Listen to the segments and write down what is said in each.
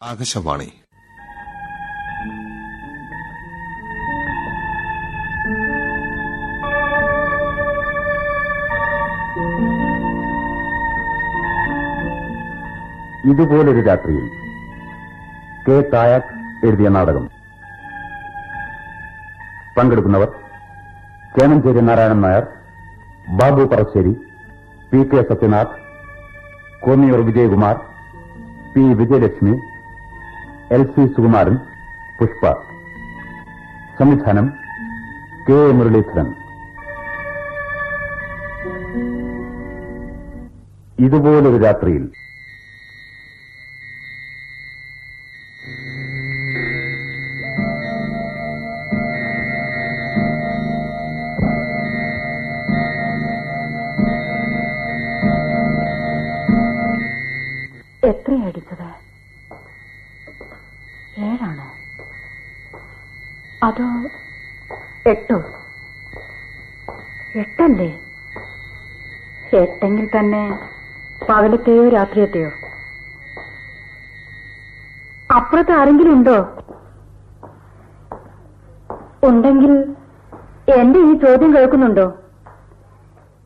ആകാശവാണി. ഇതുപോലൊരു രാത്രിയിൽ കെ തായാക് എഴുതിയ നാടകം. പങ്കെടുക്കുന്നവർ Chemancheri Narayanan Nair Babu Parassery P K Sathyanath Konniyoor Vijayakumar P Vijayalakshmi L C Sukumaran Pushpa. സംവിധാനം കെ മുരളീധരൻ. ഇതുപോലൊരു രാത്രിയിൽ എട്ടെങ്കിൽ തന്നെ പകലത്തെയോ രാത്രിയത്തെയോ? അപ്പുറത്ത് ആരെങ്കിലും ഉണ്ടോ? ഉണ്ടെങ്കിൽ എന്റെ ഈ ചോദ്യം കേൾക്കുന്നുണ്ടോ?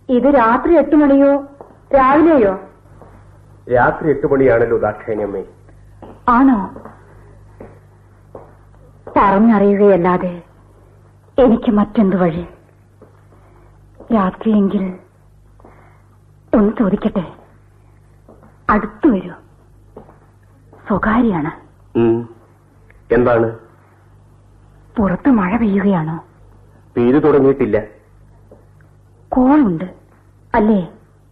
ഇത് രാത്രി എട്ട് മണിയോ രാവിലെയോ? രാത്രി എട്ട് മണിയാണല്ലോ ദാക്ഷായണിയമ്മേ. ആണോ? പറഞ്ഞറിയുകയല്ലാതെ എനിക്ക് മറ്റെന്ത് വഴി? രാത്രിയെങ്കിൽ ഒന്ന് ചോദിക്കട്ടെ? അടുത്തു വരൂ. സ്വകാര്യാണ്. എന്താണ്? പുറത്ത് മഴ പെയ്യുകയാണോ? പെയ്തു തുടങ്ങിയിട്ടില്ല. കോളുണ്ട്. അല്ലേ?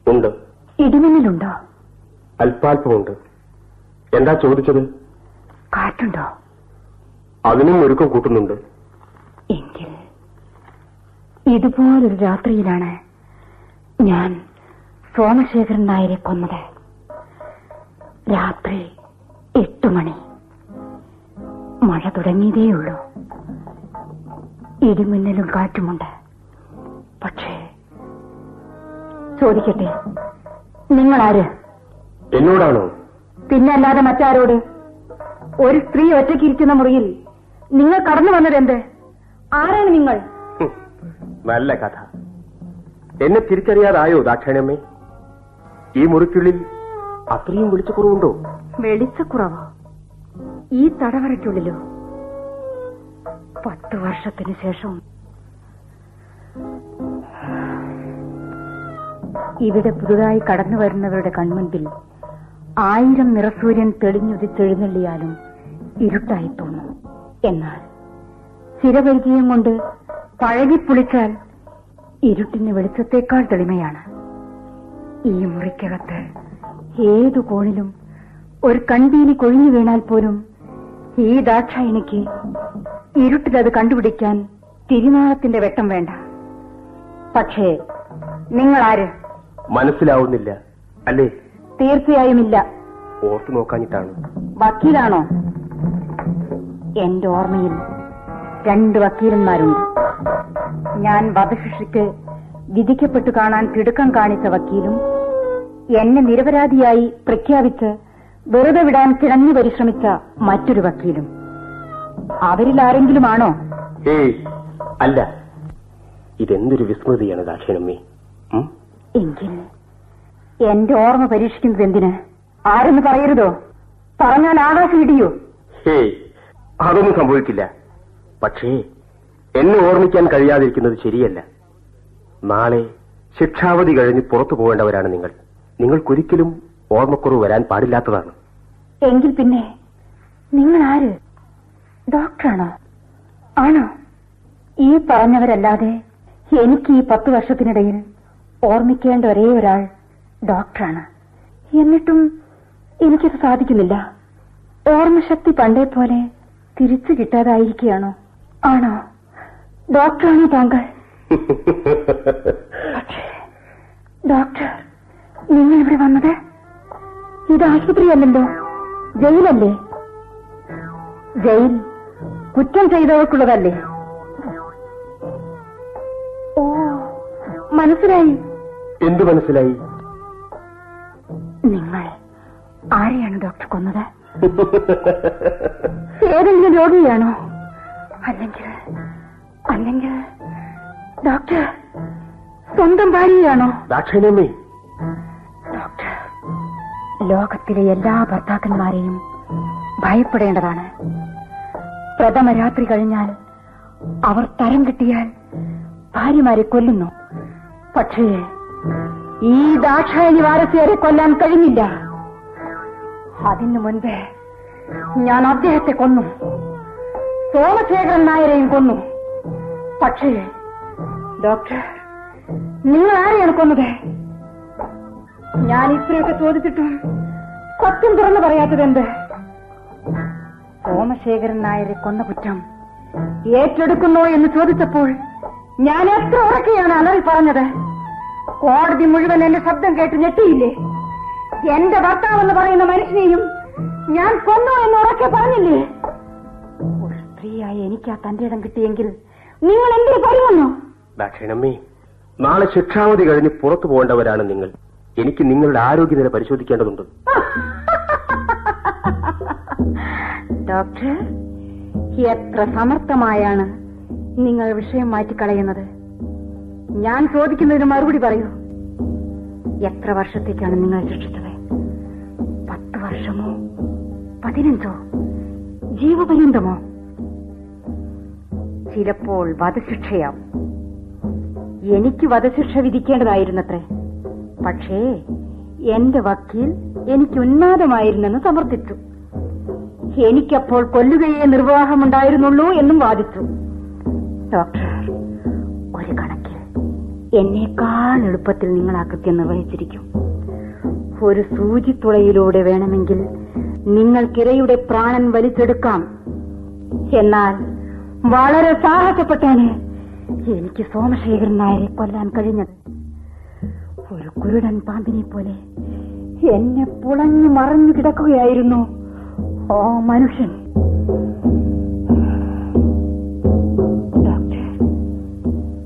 ഉണ്ട്. ഇടിമിന്നലുണ്ടോ? അല്പാൽപ്പമുണ്ട് എന്താ ചോദിച്ചത്? കാറ്റുണ്ടോ? അതിനും ഒരുക്കം കൂട്ടുന്നുണ്ട്. എങ്കിൽ ഇതുപോലൊരു രാത്രിയിലാണ് ഞാൻ സോമശേഖരൻ നായരെ കൊന്നത് രാത്രി എട്ടു മണി. മഴ തുടങ്ങിയതേയുള്ളൂ. ഇടിമിന്നലും കാറ്റുമുണ്ട്. പക്ഷേ ചോദിക്കട്ടെ നിങ്ങളാര്? എന്നോടാണോ? പിന്നല്ലാതെ മറ്റാരോട്? ഒരു സ്ത്രീ ഒറ്റയ്ക്കിരിക്കുന്ന മുറിയിൽ നിങ്ങൾ കടന്നു വന്നതെന്ത്? ആരാണ് നിങ്ങൾ. നല്ല കഥ. എന്നെ തിരിച്ചറിയാതായോ ദാക്ഷായണിയമ്മേ ഈ മുറിക്കുള്ളിൽ അത്രയും വെളിച്ചക്കുറവുണ്ടോ? വെളിച്ചക്കുറവോ? ഈ തടവറയ്ക്കുള്ളിലോ? പത്ത് വർഷത്തിന് ശേഷം. ഇവിടെ പുതുതായി കടന്നു വരുന്നവരുടെ കൺമുൻപിൽ ആയിരം നിറസൂര്യൻ തെളിഞ്ഞുതിച്ചെഴുന്നള്ളിയാലും ഇരുട്ടായി തോന്നും. എന്നാൽ സ്ഥിരപരിചയം കൊണ്ട് പഴകിപ്പൊളിച്ചാൽ ഇരുട്ടിന് വെളിച്ചത്തേക്കാൾ തെളിമയാണ്. ഈ മുറിക്കകത്ത് ഏതു കോണിലും ഒരു കൺവീനി കൊഴിഞ്ഞു വീണാൽ പോലും ഈ ദാക്ഷായണിക്ക് ഇരുട്ടിലത് കണ്ടുപിടിക്കാൻ തിരുനാളത്തിന്റെ വെട്ടം വേണ്ട. പക്ഷേ നിങ്ങൾ ആര് മനസ്സിലാവുന്നില്ല. അല്ലേ? തീർച്ചയായും ഇല്ല ഓർത്തു നോക്കാഞ്ഞിട്ടാണ്. വക്കീലാണോ? എന്റെ ഓർമ്മയിൽ രണ്ട് വക്കീലന്മാരുണ്ട്. ഞാൻ വധശിക്ഷയ്ക്ക് വിധിക്കപ്പെട്ടു കാണാൻ തിടുക്കം കാണിച്ച വക്കീലും എന്നെ നിരപരാധിയായി പ്രഖ്യാപിച്ച് വെറുതെ വിടാൻ കിണഞ്ഞു പരിശ്രമിച്ച മറ്റൊരു വക്കീലും. അവരിൽ ആരെങ്കിലുമാണോ? അല്ല. ഇതെന്തൊരു വിസ്മൃതിയാണ് ദാക്ഷിണമ്മി? എങ്കിൽ എന്റെ ഓർമ്മ പരീക്ഷിക്കുന്നത് എന്തിന്? ആരെന്ന് പറയരുതോ? പറഞ്ഞാൽ ആകാശം ഇടിയോ. ഹേ അതൊന്നും സംഭവിക്കില്ല. പക്ഷേ എന്നെ ഓർമ്മിക്കാൻ കഴിയാതിരിക്കുന്നത് ശരിയല്ല. നാളെ ശിക്ഷാവധി കഴിഞ്ഞ് പുറത്തു പോകേണ്ടവരാണ് നിങ്ങൾ. നിങ്ങൾക്കൊരിക്കലും ഓർമ്മക്കുറവ് വരാൻ പാടില്ലാത്തതാണ്. എങ്കിൽ പിന്നെ നിങ്ങൾ ആര് ഡോക്ടറാണോ? ആണോ? ഈ പറഞ്ഞവരല്ലാതെ എനിക്ക് ഈ പത്ത് വർഷത്തിനിടയിൽ ഓർമ്മിക്കേണ്ട ഒരേ ഒരാൾ ഡോക്ടറാണ്. എന്നിട്ടും എനിക്കത് സാധിക്കുന്നില്ല. ഓർമ്മശക്തി പണ്ടേ പോലെ തിരിച്ചു കിട്ടാതായിരിക്കുകയാണോ? ആണോ? ഡോക്ടറാണോ താങ്കൾ? ഡോക്ടർ നിങ്ങൾ ഇവിടെ വന്നത് ഇത് ആശുപത്രിയല്ലല്ലോ ജയിലല്ലേ? ജയിൽ. കുറ്റം ചെയ്തവർക്കുള്ളതല്ലേ? ഓ മനസ്സിലായി. എന്തു മനസ്സിലായി? നിങ്ങൾ ആരെയാണ് ഡോക്ടർ കൊന്നത്? ഏതെങ്കിലും രോഗിയാണോ? അല്ലെങ്കിൽ അല്ലെങ്കിൽ ഡോക്ടർ സ്വന്തം ഭാര്യയാണോ? ദാക്ഷിണമ്മേ ഡോക്ടർ ലോകത്തിലെ എല്ലാ ഭർത്താക്കന്മാരെയും ഭയപ്പെടേണ്ടതാണ്. പ്രഥമ രാത്രി കഴിഞ്ഞാൽ അവർ തരം കിട്ടിയാൽ ഭാര്യമാരെ കൊല്ലുന്നു. പക്ഷേ ഈ ദാക്ഷായണി വാരസ്യരെ കൊല്ലാൻ കഴിഞ്ഞില്ല. അതിനു മുൻപേ ഞാൻ അദ്ദേഹത്തെ കൊന്നു. സോമശേഖരൻ നായരെയും കൊന്നു. പക്ഷേ ഡോക്ടർ നിങ്ങൾ ആരെയാണ് കൊന്നത് ഞാൻ ഇത്രയൊക്കെ ചോദിച്ചിട്ടും സത്യം തുറന്നു പറയാത്തതെന്ത് സോമശേഖരൻ നായരെ കൊന്ന കുറ്റം ഏറ്റെടുക്കുന്നോ എന്ന് ചോദിച്ചപ്പോൾ ഞാൻ എത്ര ഉറക്കെയാണ് അലറി പറഞ്ഞത്? കോടതി മുഴുവൻ എന്റെ ശബ്ദം കേട്ട് ഞെട്ടിയില്ലേ? എന്റെ ഭർത്താവെന്ന് പറയുന്ന മനുഷ്യനെയും ഞാൻ കൊന്നു എന്ന് ഉറക്കെ പറഞ്ഞില്ലേ? ഒരു സ്ത്രീയായി എനിക്ക് ആ തന്റെ ഇടം കിട്ടിയെങ്കിൽ നിങ്ങൾ എന്തിനു പറയുന്നു ദാക്ഷിണമ്മേ നാളെ ശിക്ഷാവധി കഴിഞ്ഞ് പുറത്തു പോകേണ്ടവരാണ് നിങ്ങൾ. എനിക്ക് നിങ്ങളുടെ ആരോഗ്യനില പരിശോധിക്കേണ്ടതുണ്ട്. ഡോക്ടർ എത്ര സമർത്ഥമായാണ് നിങ്ങൾ വിഷയം മാറ്റിക്കളയുന്നത്? ഞാൻ ചോദിക്കുന്നതിന് മറുപടി പറയൂ. എത്ര വർഷത്തേക്കാണ് നിങ്ങൾ ശിക്ഷിച്ചത്? പത്ത് വർഷമോ? പതിനഞ്ചോ? ജീവപര്യന്തമോ? ചിലപ്പോൾ വധശിക്ഷയാവും. എനിക്ക് വധശിക്ഷ വിധിക്കേണ്ടതായിരുന്നത്രേ. പക്ഷേ എന്റെ വക്കീൽ എനിക്ക് ഉന്മാദമായിരുന്നെന്ന് സമർത്ഥിച്ചു. എനിക്കപ്പോൾ കൊല്ലുകയെ നിർവാഹമുണ്ടായിരുന്നുള്ളൂ എന്നും വാദിച്ചു. ഡോക്ടർ ഒരു കണക്കിൽ എന്നേക്കാൾ എളുപ്പത്തിൽ നിങ്ങൾ ആ കൃത്യം നിർവഹിച്ചിരിക്കും. ഒരു സൂചിത്തുളയിലൂടെ വേണമെങ്കിൽ നിങ്ങൾക്കിരയുടെ പ്രാണൻ വലിച്ചെടുക്കാം. എന്നാൽ വളരെ സാഹസപ്പെട്ടാണ് എനിക്ക് സോമശേഖരൻ നായരെ കൊല്ലാൻ കഴിഞ്ഞത്. ഒരു കുരുടൻ പാമ്പിനെ പോലെ എന്നെ പുളഞ്ഞു മറഞ്ഞു കിടക്കുകയായിരുന്നു ഓ മനുഷ്യൻ. Doctor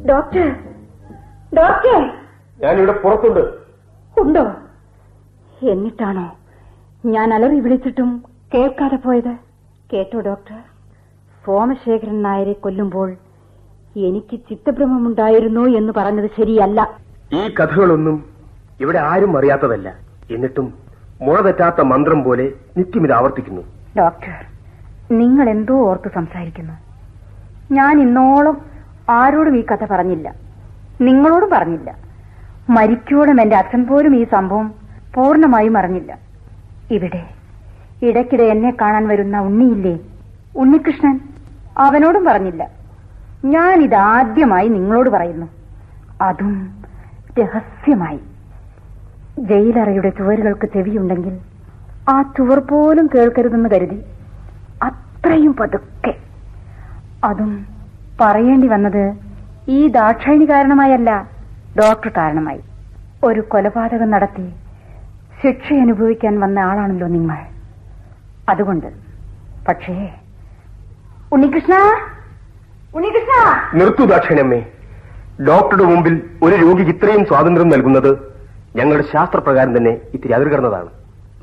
doctor doctor. ഞാനിവിടെ പുറത്തുണ്ട്. ഉണ്ടോ? എന്നിട്ടാണോ ഞാൻ അലറി വിളിച്ചിട്ടും കേൾക്കാതെ പോയത്? കേട്ടോ ഡോക്ടർ. സോമശേഖരൻ നായരെ കൊല്ലുമ്പോൾ എനിക്ക് ചിത്തഭ്രമമുണ്ടായിരുന്നു എന്ന് പറഞ്ഞത് ശരിയല്ല. ഈ കഥകളൊന്നും ഇവിടെ ആരും അറിയാത്തതല്ല. എന്നിട്ടും മുള തെറ്റാത്ത മന്ത്രം പോലെ നിത്യം ഇത് ആവർത്തിക്കുന്നു. ഡോക്ടർ നിങ്ങൾ എന്തോ ഓർത്ത് സംസാരിക്കുന്നു. ഞാൻ ഇന്നോളം ആരോടും ഈ കഥ പറഞ്ഞില്ല. നിങ്ങളോടും പറഞ്ഞില്ല. മരിക്കോടും എന്റെ അച്ഛൻ പോലും ഈ സംഭവം പൂർണമായും അറിഞ്ഞില്ല. ഇവിടെ ഇടയ്ക്കിടെ എന്നെ കാണാൻ വരുന്ന ഉണ്ണിയില്ലേ? ഉണ്ണികൃഷ്ണൻ അവനോടും പറഞ്ഞില്ല. ഞാൻ ഇതാദ്യമായി നിങ്ങളോട് പറയുന്നു. അതും രഹസ്യമായി. ജയിലറയുടെ ചുവരുകൾക്ക് ചെവിയുണ്ടെങ്കിൽ ആ ചുവർ പോലും കേൾക്കരുതെന്ന് കരുതി അത്രയും പതുക്കെ. അതും പറയേണ്ടി വന്നത് ഈ ദാക്ഷായണി കാരണമായല്ല ഡോക്ടർ കാരണമായി. ഒരു കൊലപാതകം നടത്തി ശിക്ഷ അനുഭവിക്കാൻ വന്ന ആളാണല്ലോ നിങ്ങൾ. അതുകൊണ്ട് പക്ഷേ ഉണ്ണികൃഷ്ണ! നിർത്തു ദാക്ഷിണമ്മേ ഡോക്ടറുടെ മുമ്പിൽ ഒരു രോഗിക്ക് ഇത്രയും സ്വാതന്ത്ര്യം നൽകുന്നത് ഞങ്ങളുടെ ശാസ്ത്രപ്രകാരം തന്നെ ഇത്തിരി അതിർകടന്നതാണ്.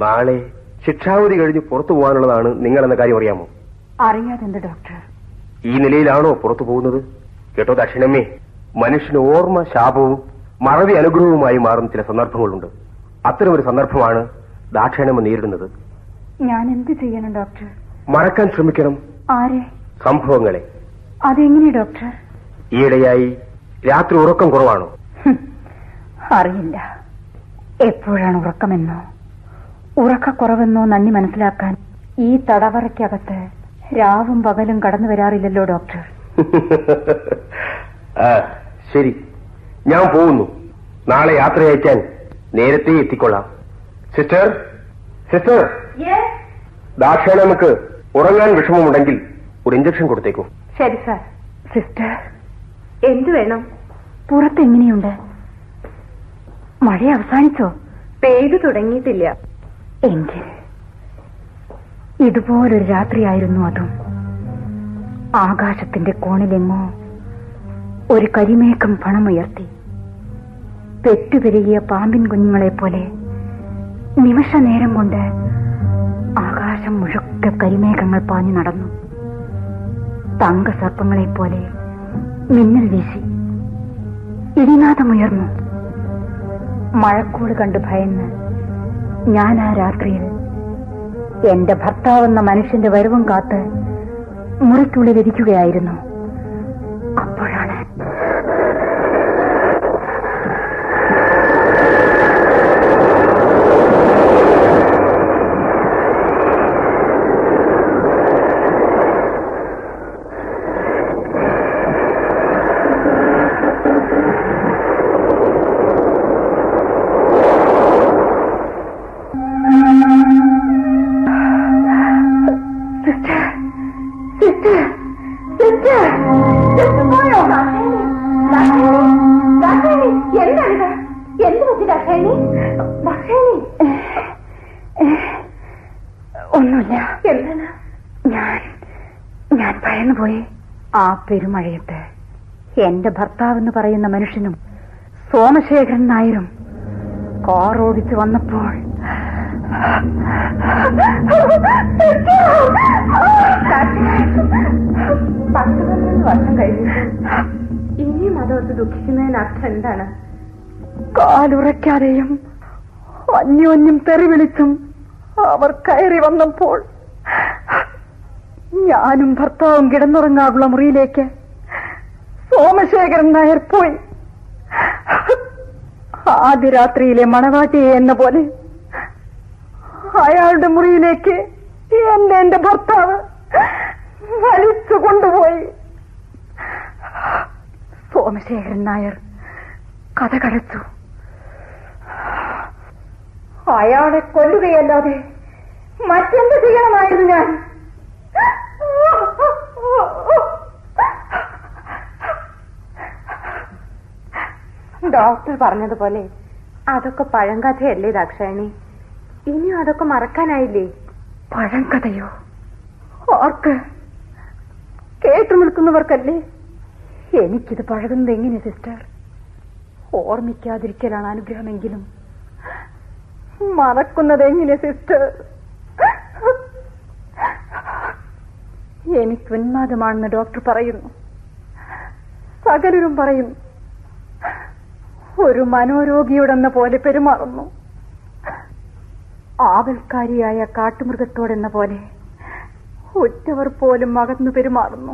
നാളെ ശിക്ഷാവധി കഴിഞ്ഞ് പുറത്തു പോകാനുള്ളതാണ് നിങ്ങൾ എന്ന കാര്യം അറിയാമോ? അറിയാതെന്ത് ഡോക്ടർ? ഈ നിലയിലാണോ പുറത്തു പോകുന്നത്? കേട്ടോ ദക്ഷിണമ്മേ മനുഷ്യന് ഓർമ്മ ശാപവും മറവി അനുഗ്രഹവുമായി മാറുന്ന ചില സന്ദർഭങ്ങളുണ്ട്. അത്തരമൊരു സന്ദർഭമാണ് ദാക്ഷിണമ്മ നേരിടുന്നത്. ഞാൻ എന്ത് ചെയ്യണം ഡോക്ടർ? മറക്കാൻ ശ്രമിക്കണം. ആരെ? സംഭവങ്ങളെ. അതെങ്ങനെ ഡോക്ടർ? ഈയിടെയായി രാത്രി ഉറക്കം കുറവാണോ? അറിയില്ല. എപ്പോഴാണ് ഉറക്കമെന്നോ? ഉറക്കക്കുറവെന്നോ നന്ദി മനസ്സിലാക്കാൻ ഈ തടവറയ്ക്കകത്ത് രാവും പകലും കടന്നു വരാറില്ലല്ലോ ഡോക്ടർ. ആ, ശരി. ഞാൻ പോകുന്നു. നാളെ യാത്ര അയക്കാൻ നേരത്തെ എത്തിക്കൊള്ളാം. Sister sister. ദാക്ഷാണമ്മക്ക് ഉറങ്ങാൻ വിഷമമുണ്ടെങ്കിൽ ഒരു ഇഞ്ചക്ഷൻ കൊടുത്തേക്കൂ. ശരി സാർ. സിസ്റ്റർ എന്തു വേണം? പുറത്ത് എങ്ങനെയുണ്ട് മഴ അവസാനിച്ചോ? പെയ്തു തുടങ്ങിയിട്ടില്ല. എങ്കിൽ ഇതുപോലൊരു രാത്രിയായിരുന്നു അതും. ആകാശത്തിന്റെ കോണിലെങ്ങോ ഒരു കരിമേഘം പണമുയർത്തി. പെറ്റുപെരുകിയ പാമ്പിൻ കുഞ്ഞുങ്ങളെ പോലെ നിമിഷ നേരം കൊണ്ട് ആകാശ മുഴുക്കെ കരിമേഘങ്ങൾ പാഞ്ഞു നടന്നു. തങ്കസർപ്പങ്ങളെ പോലെ മിന്നൽ വീശി. ഇടിനാഥമുയർന്നു മഴക്കോട് കണ്ട് ഭയന്ന് ഞാൻ ആ രാത്രിയിൽ എന്റെ ഭർത്താവെന്ന മനുഷ്യന്റെ വരവും കാത്ത് മുറിക്കുള്ളിൽ പെരുമഴയത്ത്. എന്റെ ഭർത്താവെന്ന് പറയുന്ന മനുഷ്യനും സോമശേഖരൻ നായരും കാർ ഓടിച്ചു വന്നപ്പോൾ പത്ത് പന്ത്രണ്ട് വർഷം കഴിഞ്ഞു ഇനിയും അതോർത്ത് ദുഃഖിക്കുന്നതിന് അർത്ഥം എന്താണ്? കാലുറയ്ക്കാതെയും അന്യോന്യം തെറി വിളിച്ചും അവർ കയറി വന്നപ്പോൾ ഞാനും ഭർത്താവും കിടന്നുറങ്ങാറുള്ള മുറിയിലേക്ക് സോമശേഖരൻ നായർ പോയി. ആദ്യ രാത്രിയിലെ മണവാട്ടിയെ എന്ന പോലെ അയാളുടെ മുറിയിലേക്ക് എന്നെ എന്റെ ഭർത്താവ് വലിച്ചു കൊണ്ടുപോയി. സോമശേഖരൻ നായർ കഥ കടച്ചു അയാളെ കൊല്ലുകയല്ലാതെ മറ്റെന്ത് ചെയ്യണമായിരുന്നു ഞാൻ? ഡോക്ടർ പറഞ്ഞതുപോലെ അതൊക്കെ പഴങ്കഥയല്ലേ ദാക്ഷായണി? ഇനിയും അതൊക്കെ മറക്കാനായില്ലേ? പഴങ്കഥയോ ഓർക്ക് കേട്ടു നിൽക്കുന്നവർക്കല്ലേ? എനിക്കിത് പഴകുന്നത് എങ്ങനെ സിസ്റ്റർ? ഓർമ്മിക്കാതിരിക്കലാണ് അനുഗ്രഹമെങ്കിലും. മറക്കുന്നത് എങ്ങനെ സിസ്റ്റർ? എനിക്ക് ഉന്മാദമാണെന്ന് ഡോക്ടർ പറയുന്നു. സകലരും പറയുന്നു ഒരു മനോരോഗിയോടെന്ന പോലെ പെരുമാറുന്നു. ആവൽക്കാരിയായ കാട്ടുമൃഗത്തോടെന്ന പോലെ ഉറ്റവർ പോലും അകന്നു പെരുമാറുന്നു.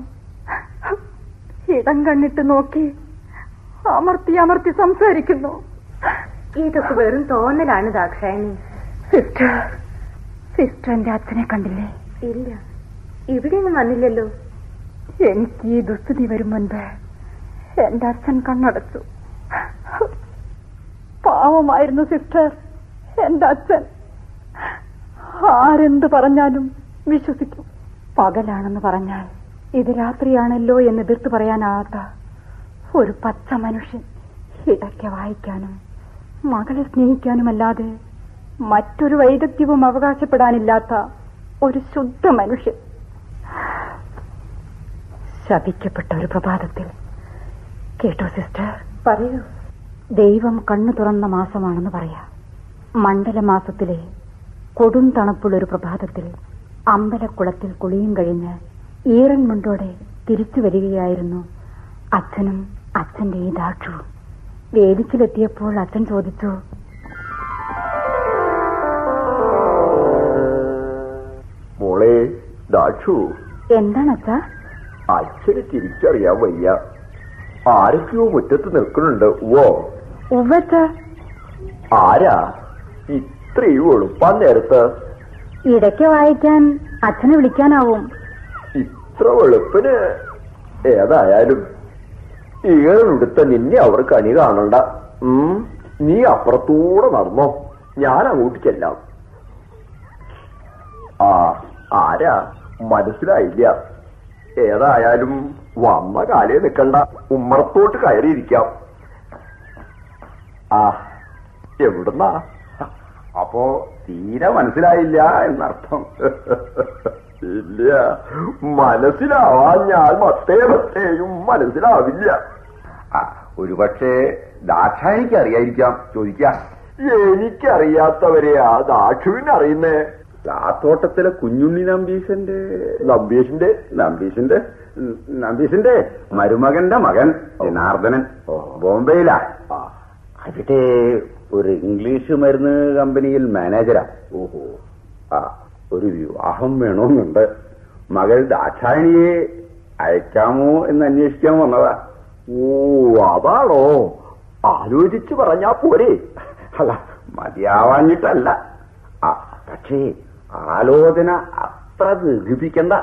ഇടം കണ്ണിട്ട് നോക്കി അമർത്തി അമർത്തി സംസാരിക്കുന്നു. ഇതൊക്കെ വെറും തോന്നലാണ് ദാക്ഷായണി. സിസ്റ്റർ സിസ്റ്റർ എന്റെ അച്ഛനെ കണ്ടില്ലേ? ഇല്ല. ഇവിടെയൊന്നും വന്നില്ലല്ലോ. എനിക്ക് ഈ ദുസ്ഥിതി വരും മുൻപ് എന്റെ അച്ഛൻ കണ്ണടച്ചു. പാവമായിരുന്നു സിസ്റ്റർ എന്റെ അച്ഛൻ. ആരെന്ത് പറഞ്ഞാലും വിശ്വസിക്കും. പകലാണെന്ന് പറഞ്ഞാൽ ഇത് രാത്രിയാണല്ലോ എന്ന് എതിർത്ത് പറയാനാകാത്ത ഒരു പച്ച മനുഷ്യൻ ഇടയ്ക്ക് വായിക്കാനും മകളെ സ്നേഹിക്കാനുമല്ലാതെ മറ്റൊരു വൈദഗ്ധ്യവും അവകാശപ്പെടാനില്ലാത്ത ഒരു ശുദ്ധ മനുഷ്യൻ. ശപിക്കപ്പെട്ട ഒരു പ്രഭാതത്തിൽ. കേട്ടോ സിസ്റ്റർ? പറയൂ. ദൈവം കണ്ണു തുറന്ന മാസമാണെന്ന് പറയാം. മണ്ഡലമാസത്തിലെ കൊടും തണുപ്പുള്ളൊരു പ്രഭാതത്തിൽ അമ്പലക്കുളത്തിൽ കുളിയും കഴിഞ്ഞ് ഈറൻ മുണ്ടോടെ തിരിച്ചു വരികയായിരുന്നു അച്ഛനും അച്ഛന്റെ ഈ ദാക്ഷുവും. വേദിച്ചിലെത്തിയപ്പോൾ അച്ഛൻ ചോദിച്ചു മോളെ ദാക്ഷു. എന്താണ് അച്ഛ? അച്ഛന് തിരിച്ചറിയാൻ വയ്യ. ആരൊക്കെയോ മുറ്റത്ത് നിൽക്കുന്നുണ്ട്. ഓ ഉവ്വച്ച ആരാ? ഇത്രയും എളുപ്പാൻ നേരത്ത്. ഇടയ്ക്ക് വായിക്കാൻ അച്ഛനെ വിളിക്കാനാവും. ഇത്ര വെളുപ്പിന് ഏതായാലും? ഈകളുടുത്ത നിന്നെ അവർ കണി കാണണ്ട. ഉം, നീ അപ്പുറത്തൂടെ നടന്നോ. ഞാൻ അങ്ങോട്ട് ചെല്ലാം. ആ ആരാ? മനസ്സിലായില്ല. ഏതായാലും വന്ന കാലേ നിൽക്കണ്ട. ഉമ്മറത്തോട്ട് കയറിയിരിക്കാം. ആ എവിടുന്നാ? അപ്പോ തീരെ മനസ്സിലായില്ല എന്നർത്ഥം. ഇല്ല മനസ്സിലാവാൻ ഞാൻ മത്തേ മത്തേയും മനസ്സിലാവില്ല. ഒരുപക്ഷെ ദാക്ഷായിക്ക് അറിയായിരിക്കാം. ചോദിക്കാം. എനിക്കറിയാത്തവരെ ആ ദാക്ഷുവിന് അറിയുന്നേ തോട്ടത്തിലെ കുഞ്ഞുണ്ണി നമ്പീശന്റെ നമ്പീശന്റെ? നമ്പീശന്റെ? നമ്പീശന്റെ മരുമകന്റെ മകൻ ജനാർദ്ദനൻ. ബോംബെയിലാ. അവിടെ ഒരു ഇംഗ്ലീഷ് മരുന്ന് കമ്പനിയിൽ മാനേജരാ. ഓഹോ. ആ ഒരു വിവാഹം വേണമെന്നുണ്ട് മകൾ ദാക്ഷായണിയെ അയക്കാമോ എന്ന് അന്വേഷിക്കാൻ വന്നതാ. ഓ അതാണോ? ആലോചിച്ച് പറഞ്ഞാ പോരെ. അല്ല മതിയാവാഞ്ഞിട്ടല്ല. ആ പക്ഷേ ആലോചന അത്ര ദീർഘിപ്പിക്കണ്ട.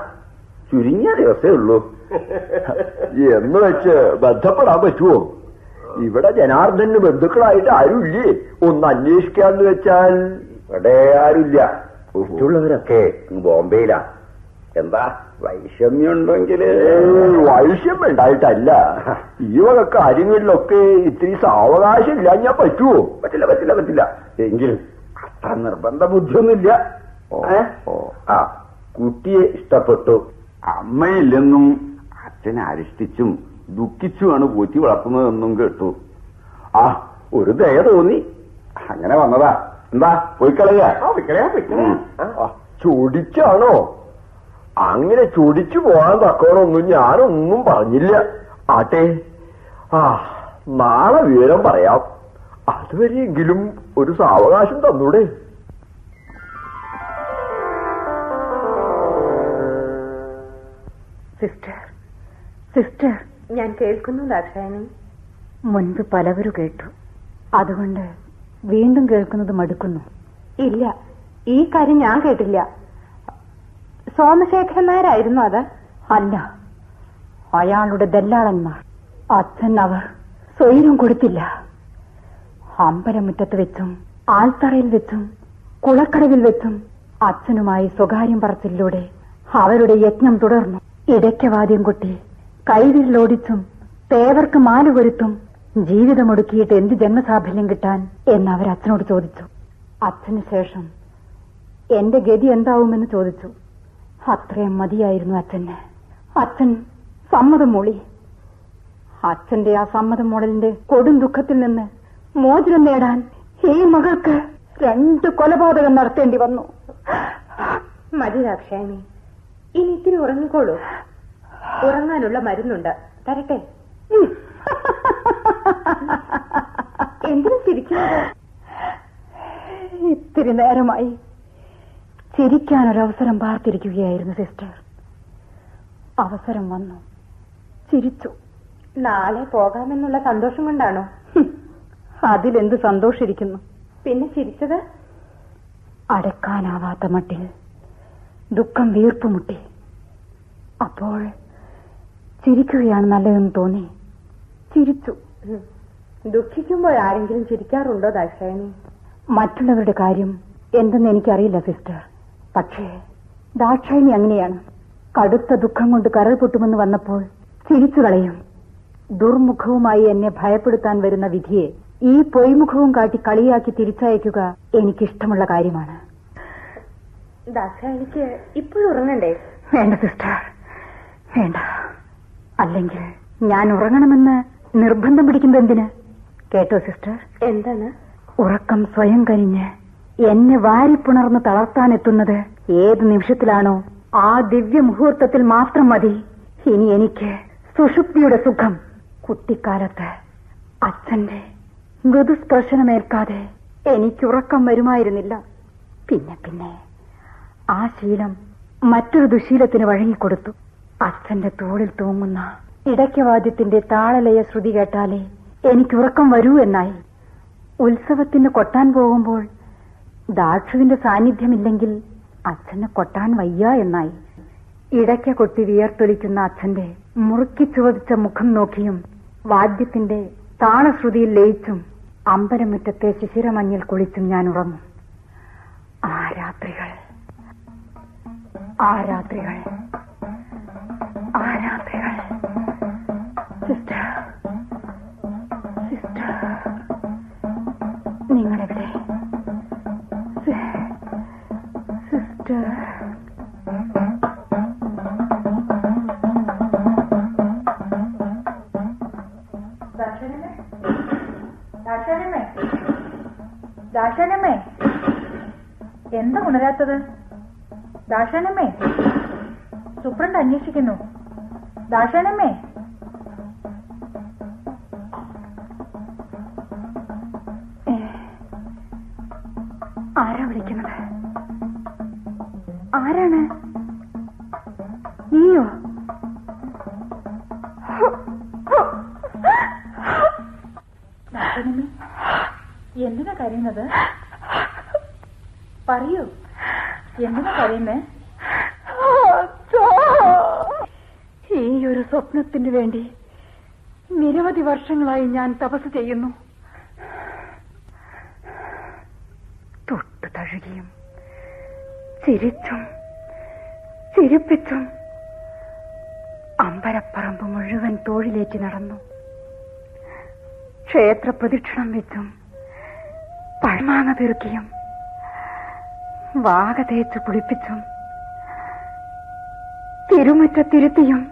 ചുരുങ്ങിയ ദിവസമേ ഉള്ളൂ. എന്ന് വെച്ച് ബന്ധപ്പെടാൻ പറ്റുമോ ഇവിടെ ജനാർദ്ദന് ബന്ധുക്കളായിട്ട് ആരുമില്ലേ? ഒന്ന് അന്വേഷിക്കാന്ന് വെച്ചാൽ ഇവിടെ ആരുമില്ല. മറ്റുള്ളവരൊക്കെ ബോംബെയിലാ. എന്താ വൈഷമ്യുണ്ടെങ്കിൽ വൈഷമ്യം ഉണ്ടായിട്ടല്ല. ഈ വക കാര്യങ്ങളിലൊക്കെ ഇത്തിരി സാവകാശം ഇല്ലാഞ്ഞാ പറ്റുമോ പറ്റില്ല പറ്റില്ല പറ്റില്ല. എങ്കിലും അത്ര നിർബന്ധ ബുദ്ധിയൊന്നുമില്ല? ആ കുട്ടിയെ ഇഷ്ടപ്പെട്ടു. അമ്മയില്ലെന്നും അച്ഛനെ അരിഷ്ടിച്ചും ദുഃഖിച്ചുമാണ് പോറ്റി വളർത്തുന്നതെന്നും കേട്ടു. ആ ഒരു ദയ തോന്നി. അങ്ങനെ വന്നതാ. എന്താ പോയി കളയാ ചൊടിച്ചാണോ? അങ്ങനെ ചൊടിച്ചു പോകാൻ തക്കോണൊന്നും ഞാനൊന്നും പറഞ്ഞില്ല. ആട്ടെ ആ നാളെ വിവരം പറയാം. അതുവരെയെങ്കിലും ഒരു സാവകാശം തന്നൂടെ. Sister sister. ഞാൻ കേൾക്കുന്നു ദാക്ഷായണി. മുൻപ് പലവരും കേട്ടു. അതുകൊണ്ട് വീണ്ടും കേൾക്കുന്നത് മടുക്കുന്നു. ഇല്ല ഈ കാര്യം ഞാൻ കേട്ടില്ല. സോമശേഖരൻ നായരായിരുന്നു അത്. അല്ല അയാളുടെ ദല്ലാളന്മാർ. അച്ഛൻ അവർ സ്വൈരം കൊടുത്തില്ല. അമ്പലമുറ്റത്ത് വെച്ചും ആൽത്തറയിൽ വെച്ചും കുളക്കടവിൽ വെച്ചും അച്ഛനുമായി സ്വകാര്യം പറച്ചിലൂടെ അവരുടെ യജ്ഞം തുടർന്നു. ഇടയ്ക്കവാദ്യം കൊട്ടി. കൈവിരലോടിച്ചും തേവർക്ക് മാല കൊരുത്തും ജീവിതമൊടുക്കിയിട്ട് എന്ത് ജന്മസാഫല്യം കിട്ടാൻ എന്ന് അവർ അച്ഛനോട് ചോദിച്ചു. അച്ഛന് ശേഷം എന്റെ ഗതി എന്താവുമെന്ന് ചോദിച്ചു. അത്രയും മതിയായിരുന്നു അച്ഛന്. അച്ഛൻ സമ്മതം മൂളി. അച്ഛന്റെ ആ സമ്മതം മൂളലിന്റെ കൊടും ദുഃഖത്തിൽ നിന്ന് മോചനം നേടാൻ ഈ മകൾക്ക് രണ്ട് കൊലപാതകം നടത്തേണ്ടി വന്നു. മതി ദാക്ഷായണി ഇനി ഇത്തിരി ഉറങ്ങിക്കോളൂ. ഉറങ്ങാനുള്ള മരുന്നുണ്ട്. തരട്ടെ. എന്തിനും ചിരിക്കുന്നത്? ഇത്തിരി നേരമായി ചിരിക്കാനൊരവസരം പാർത്തിരിക്കുകയായിരുന്നു സിസ്റ്റർ. അവസരം വന്നു. ചിരിച്ചു. നാളെ പോകാമെന്നുള്ള സന്തോഷം കൊണ്ടാണോ? അതിലെന്ത് സന്തോഷിരിക്കുന്നു? പിന്നെ ചിരിച്ചത്? അടക്കാനാവാത്ത മട്ടിൽ ദുഃഖം വീർപ്പുമുട്ടി അപ്പോൾ ചിരിക്കുകയാണ് നല്ലതെന്ന് തോന്നി. ചിരിച്ചു. ദുഃഖിക്കുമ്പോൾ ആരെങ്കിലും ചിരിക്കാറുണ്ടോ ദാക്ഷായണി? മറ്റുള്ളവരുടെ കാര്യം എന്തെന്ന് എനിക്കറിയില്ല സിസ്റ്റർ. പക്ഷേ ദാക്ഷായണി അങ്ങനെയാണ്. കടുത്ത ദുഃഖം കൊണ്ട് കരൾ പൊട്ടുമെന്ന് വന്നപ്പോൾ ചിരിച്ചു കളയും. ദുർമുഖവുമായി എന്നെ ഭയപ്പെടുത്താൻ വരുന്ന വിധിയെ ഈ പൊയ്മുഖവും കാട്ടി കളിയാക്കി തിരിച്ചയക്കുക എനിക്കിഷ്ടമുള്ള കാര്യമാണ്. ദാക്ഷായണിക്ക് ഇപ്പോഴും ഉറങ്ങണ്ടേ? വേണ്ട സിസ്റ്റർ. വേണ്ട. അല്ലെങ്കിൽ ഞാൻ ഉറങ്ങണമെന്ന് നിർബന്ധം പിടിക്കുന്നത് എന്തിന്? കേട്ടോ സിസ്റ്റർ? എന്താണ്? ഉറക്കം സ്വയം കനിഞ്ഞ് എന്നെ വാരിപ്പുണർന്ന് തളർത്താനെത്തുന്നത് ഏത് നിമിഷത്തിലാണോ? ആ ദിവ്യ മുഹൂർത്തത്തിൽ മാത്രം മതി. ഇനി എനിക്ക് സുഷുപ്തിയുടെ സുഖം. കുട്ടിക്കാലത്ത് അച്ഛന്റെ മൃദുസ്പർശനമേൽക്കാതെ എനിക്കുറക്കം വരുമായിരുന്നില്ല. പിന്നെ പിന്നെ. ആ ശീലം മറ്റൊരു ദുശീലത്തിന് വഴങ്ങിക്കൊടുത്തു. അച്ഛന്റെ തോളിൽ തൂങ്ങുന്ന ഇടയ്ക്കവാദ്യത്തിന്റെ താളലയ ശ്രുതി കേട്ടാലേ എനിക്ക് ഉറക്കം വരൂ എന്നായി. ഉത്സവത്തിന് കൊട്ടാൻ പോകുമ്പോൾ ദാക്ഷുവിന്റെ സാന്നിധ്യമില്ലെങ്കിൽ അച്ഛന് കൊട്ടാൻ വയ്യ എന്നായി. ഇടയ്ക്ക കൊട്ടി വിയർത്തൊലിക്കുന്ന അച്ഛന്റെ മുറുക്കി ചുവതിച്ച മുഖം നോക്കിയും വാദ്യത്തിന്റെ താളശ്രുതിയിൽ ലയിച്ചും അമ്പലമുറ്റത്തെ ശിശിരമഞ്ഞിൽ കുളിച്ചും ഞാൻ ഉറങ്ങും. ആ രാത്രികൾ ആ രാത്രികൾ ആ രാത്രികൾ സിസ്റ്റർ. സിസ്റ്റർ. നിങ്ങളെവിടെ? സിസ്റ്റർ. ദാക്ഷാനമ്മേ എന്താ ഉണരാത്തത്? ദാഷാനമ്മേ സുപ്രണ്ട് അന്വേഷിക്കുന്നു. ദാഷാനമ്മേ ആരാ വിളിക്കുന്നത്? ആരാണ്? ഞാൻ തപസ് ചെയ്യുന്നു. തൊട്ടു തഴുകിയും ചിരിച്ചും ചിരിപ്പിച്ചും അമ്പരപ്പറമ്പ് മുഴുവൻ തോഴിലേറ്റി നടന്നു. ക്ഷേത്ര പ്രദക്ഷിണം വെച്ചും പഴമാങ്ങ തീർക്കിയും വാക തേച്ച് കുളിപ്പിച്ചും തിരുമുറ്റത്തിരുത്തിയും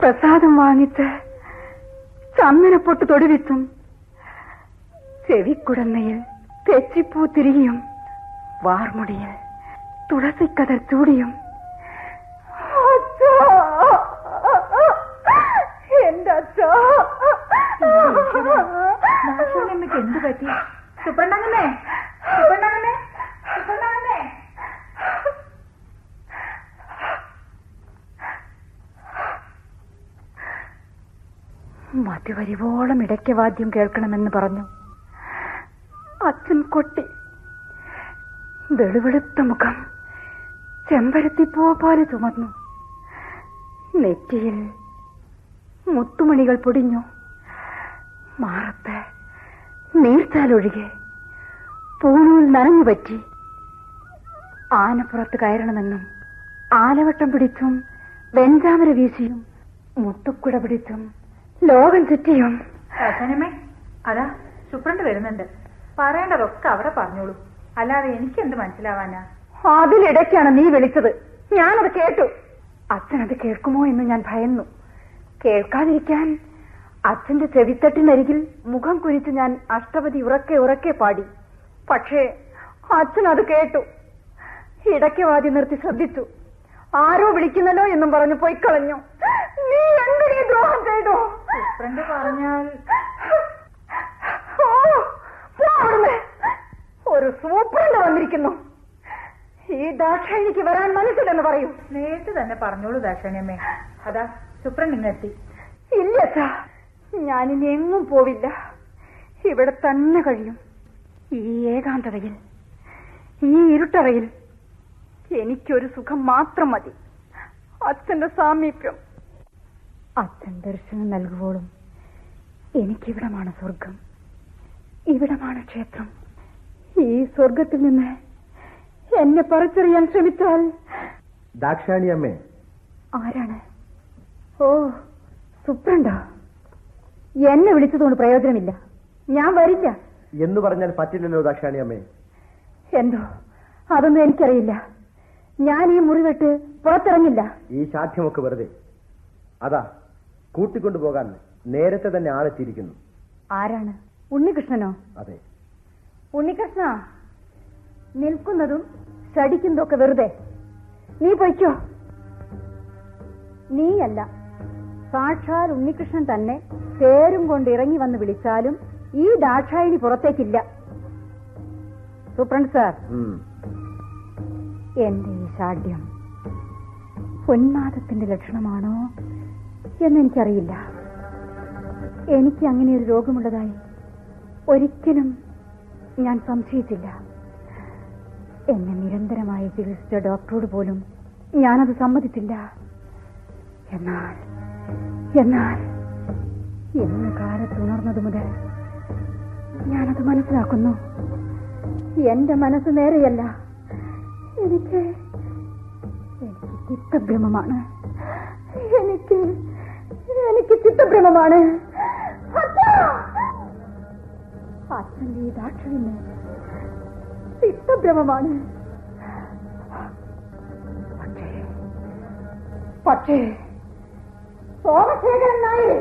പ്രസാദം വാങ്ങിച്ച് ചന്ദനപ്പൊട്ട് തൊടുവിത്തും. ചെവിക്കുടന്നയിൽ തെച്ചിപ്പൂ തിരിയും. വാർമുടിയിൽ തുളസിക്കതർ ചൂടിയും. എന്ത് പറ്റി? സുപ്പണ്ണങ്ങമ്മേ മതിവരിവോളം ഇടയ്ക്ക് വാദ്യം കേൾക്കണമെന്ന് പറഞ്ഞു. അച്ഛൻ കൊട്ടി. വെളുവെളുത്ത മുഖം ചെമ്പരത്തിപ്പൂ പോലെ ചുമന്നു. നെറ്റിയിൽ മുത്തുമണികൾ പൊടിഞ്ഞു. മാറത്ത് നീർച്ചാലൊഴികെ പൂണൂൽ നനഞ്ഞു പറ്റി. ആനപ്പുറത്ത് കയറണമെന്നും ആലവട്ടം പിടിച്ചും വെഞ്ചാമര വീശിയും മുത്തുക്കുട പിടിച്ചും ലോകം ചുറ്റിയും അച്ഛനമ്മേ അതാ സുപ്രണ്ട് വരുന്നുണ്ട്. പറയേണ്ടതൊക്കെ അവിടെ പറഞ്ഞോളൂ. അല്ലാതെ എനിക്ക് എനിക്കെന്ത് മനസ്സിലാവാനാ? അതിലിടയ്ക്കാണ് നീ വിളിച്ചത്. ഞാനത് കേട്ടു. അച്ഛനത് കേൾക്കുമോ എന്ന് ഞാൻ ഭയന്നു. കേൾക്കാതിരിക്കാൻ അച്ഛന്റെ ചെവിത്തട്ടിനരികിൽ മുഖം കുനിച്ച് ഞാൻ അഷ്ടപതി ഉറക്കെ ഉറക്കെ പാടി. പക്ഷേ അച്ഛൻ അത് കേട്ടു. ഇടയ്ക്ക് വാതി നിർത്തി ശ്രദ്ധിച്ചു. ആരോ വിളിക്കുന്നല്ലോ എന്നും പറഞ്ഞു പോയി കളഞ്ഞു. നീ എന്തിനീ ദ്രോഹം ചെയ്തു? സുപ്രണ്ട് പറഞ്ഞാൽ ഒരു സൂപ്രണ്ട് വന്നിരിക്കുന്നു. ഈ ദാക്ഷായണിക്ക് വരാൻ മനസ്സില്ലെന്ന് പറയൂ. നേരിട്ട് തന്നെ പറഞ്ഞോളൂ ദാക്ഷണ്യമ്മേ. അതാ സുപ്രണ്ട് ഇങ്ങെത്തി. ഇല്ല സാ ഞാനിനി എങ്ങും പോവില്ല. ഇവിടെ തന്നെ കഴിയും. ഈ ഏകാന്തതയിൽ ഈ ഇരുട്ടറയിൽ എനിക്കൊരു സുഖം മാത്രം മതി. അച്ഛന്റെ സാമീപ്യം. അച്ഛൻ ദർശനം നൽകുവോളും. എനിക്കിവിടമാണ് സ്വർഗം. ഇവിടമാണ് ക്ഷേത്രം. ഈ സ്വർഗത്തിൽ നിന്ന് എന്നെ പറിച്ചറിയാൻ ശ്രമിച്ചാൽ ദാക്ഷാണി അമ്മേ. ആരാണ്? ഓ സുപ്രണ്ടോ. എന്നെ വിളിച്ചതുകൊണ്ട് പ്രയോജനമില്ല. ഞാൻ വരില്ല. എന്ന് പറഞ്ഞാൽ പറ്റില്ലല്ലോ ദാക്ഷാണി അമ്മേ. എന്തോ? അതൊന്നും എനിക്കറിയില്ല. ഞാൻ ഈ മുറിവിട്ട് പുറത്തിറങ്ങില്ല. ഈ സാധ്യമൊക്കെ വെറുതെ. അതാ കൂട്ടിക്കൊണ്ടുപോകാൻ നേരത്തെ തന്നെ ആളെത്തിയിരിക്കുന്നു. ആരാണ്? ഉണ്ണികൃഷ്ണനോ? അതെ. ഉണ്ണികൃഷ്ണ നിൽക്കുന്നതും ശടിക്കുന്നതും ഒക്കെ വെറുതെ. നീ പൊയ്ക്കോ. നീയല്ല. സാക്ഷാൽ ഉണ്ണികൃഷ്ണൻ തന്നെ പേരും കൊണ്ട് ഇറങ്ങി വന്ന് വിളിച്ചാലും ഈ ദാക്ഷായണി പുറത്തേക്കില്ല. Superintendent sir. എന്റെ ഈ ഷാഢ്യം ഉന്മാദത്തിന്റെ ലക്ഷണമാണോ? എന്നെനിക്കറിയില്ല എനിക്ക് അങ്ങനെ ഒരു രോഗമുള്ളതായി ഒരിക്കലും ഞാൻ സംശയിച്ചില്ല. എന്നെ നിരന്തരമായി ചികിത്സിച്ച ഡോക്ടറോട് പോലും ഞാനത് സമ്മതിച്ചില്ല. എന്നാൽ എന്നാൽ ഇന്ന് കാലത്ത് ഉണർന്നത് മുതൽ ഞാനത് മനസ്സിലാക്കുന്നു. എന്റെ മനസ്സ് നേരെയല്ല. എനിക്ക് എനിക്ക് ചിത്തഭ്രമമാണ് എനിക്ക് എനിക്ക് ചിത്തഭ്രമമാണ്. അച്ഛാ! അച്ഛന്റെ ഈ ദാക്ഷണിന് ചിത്തഭ്രമമാണ്. പക്ഷേ പക്ഷേ സോമശേഖരൻ നായർ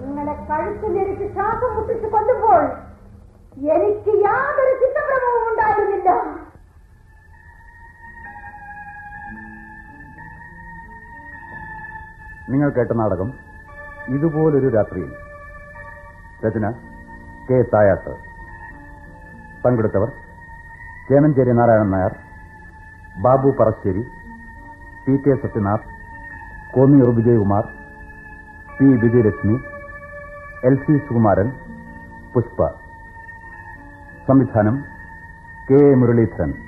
നിങ്ങളെ കഴുത്ത് ഞെരിച്ച് ശ്വാസം മുട്ടിച്ച് കൊല്ലുമ്പോൾ എനിക്ക് യാതൊരു ചിത്തഭ്രമവും ഉണ്ടായിരുന്നില്ല. നിങ്ങൾ കേട്ട നാടകം ഇതുപോലൊരു രാത്രിയിൽ. രചന കെ തായാട്ട്. പങ്കെടുത്തവർ Chemancheri Narayanan Nair Babu Parassery P K Sathyanath Konniyoor Vijayakumar P Vijayalakshmi L C Sukumaran Pushpa. സംവിധാനം കെ മുരളീധരൻ.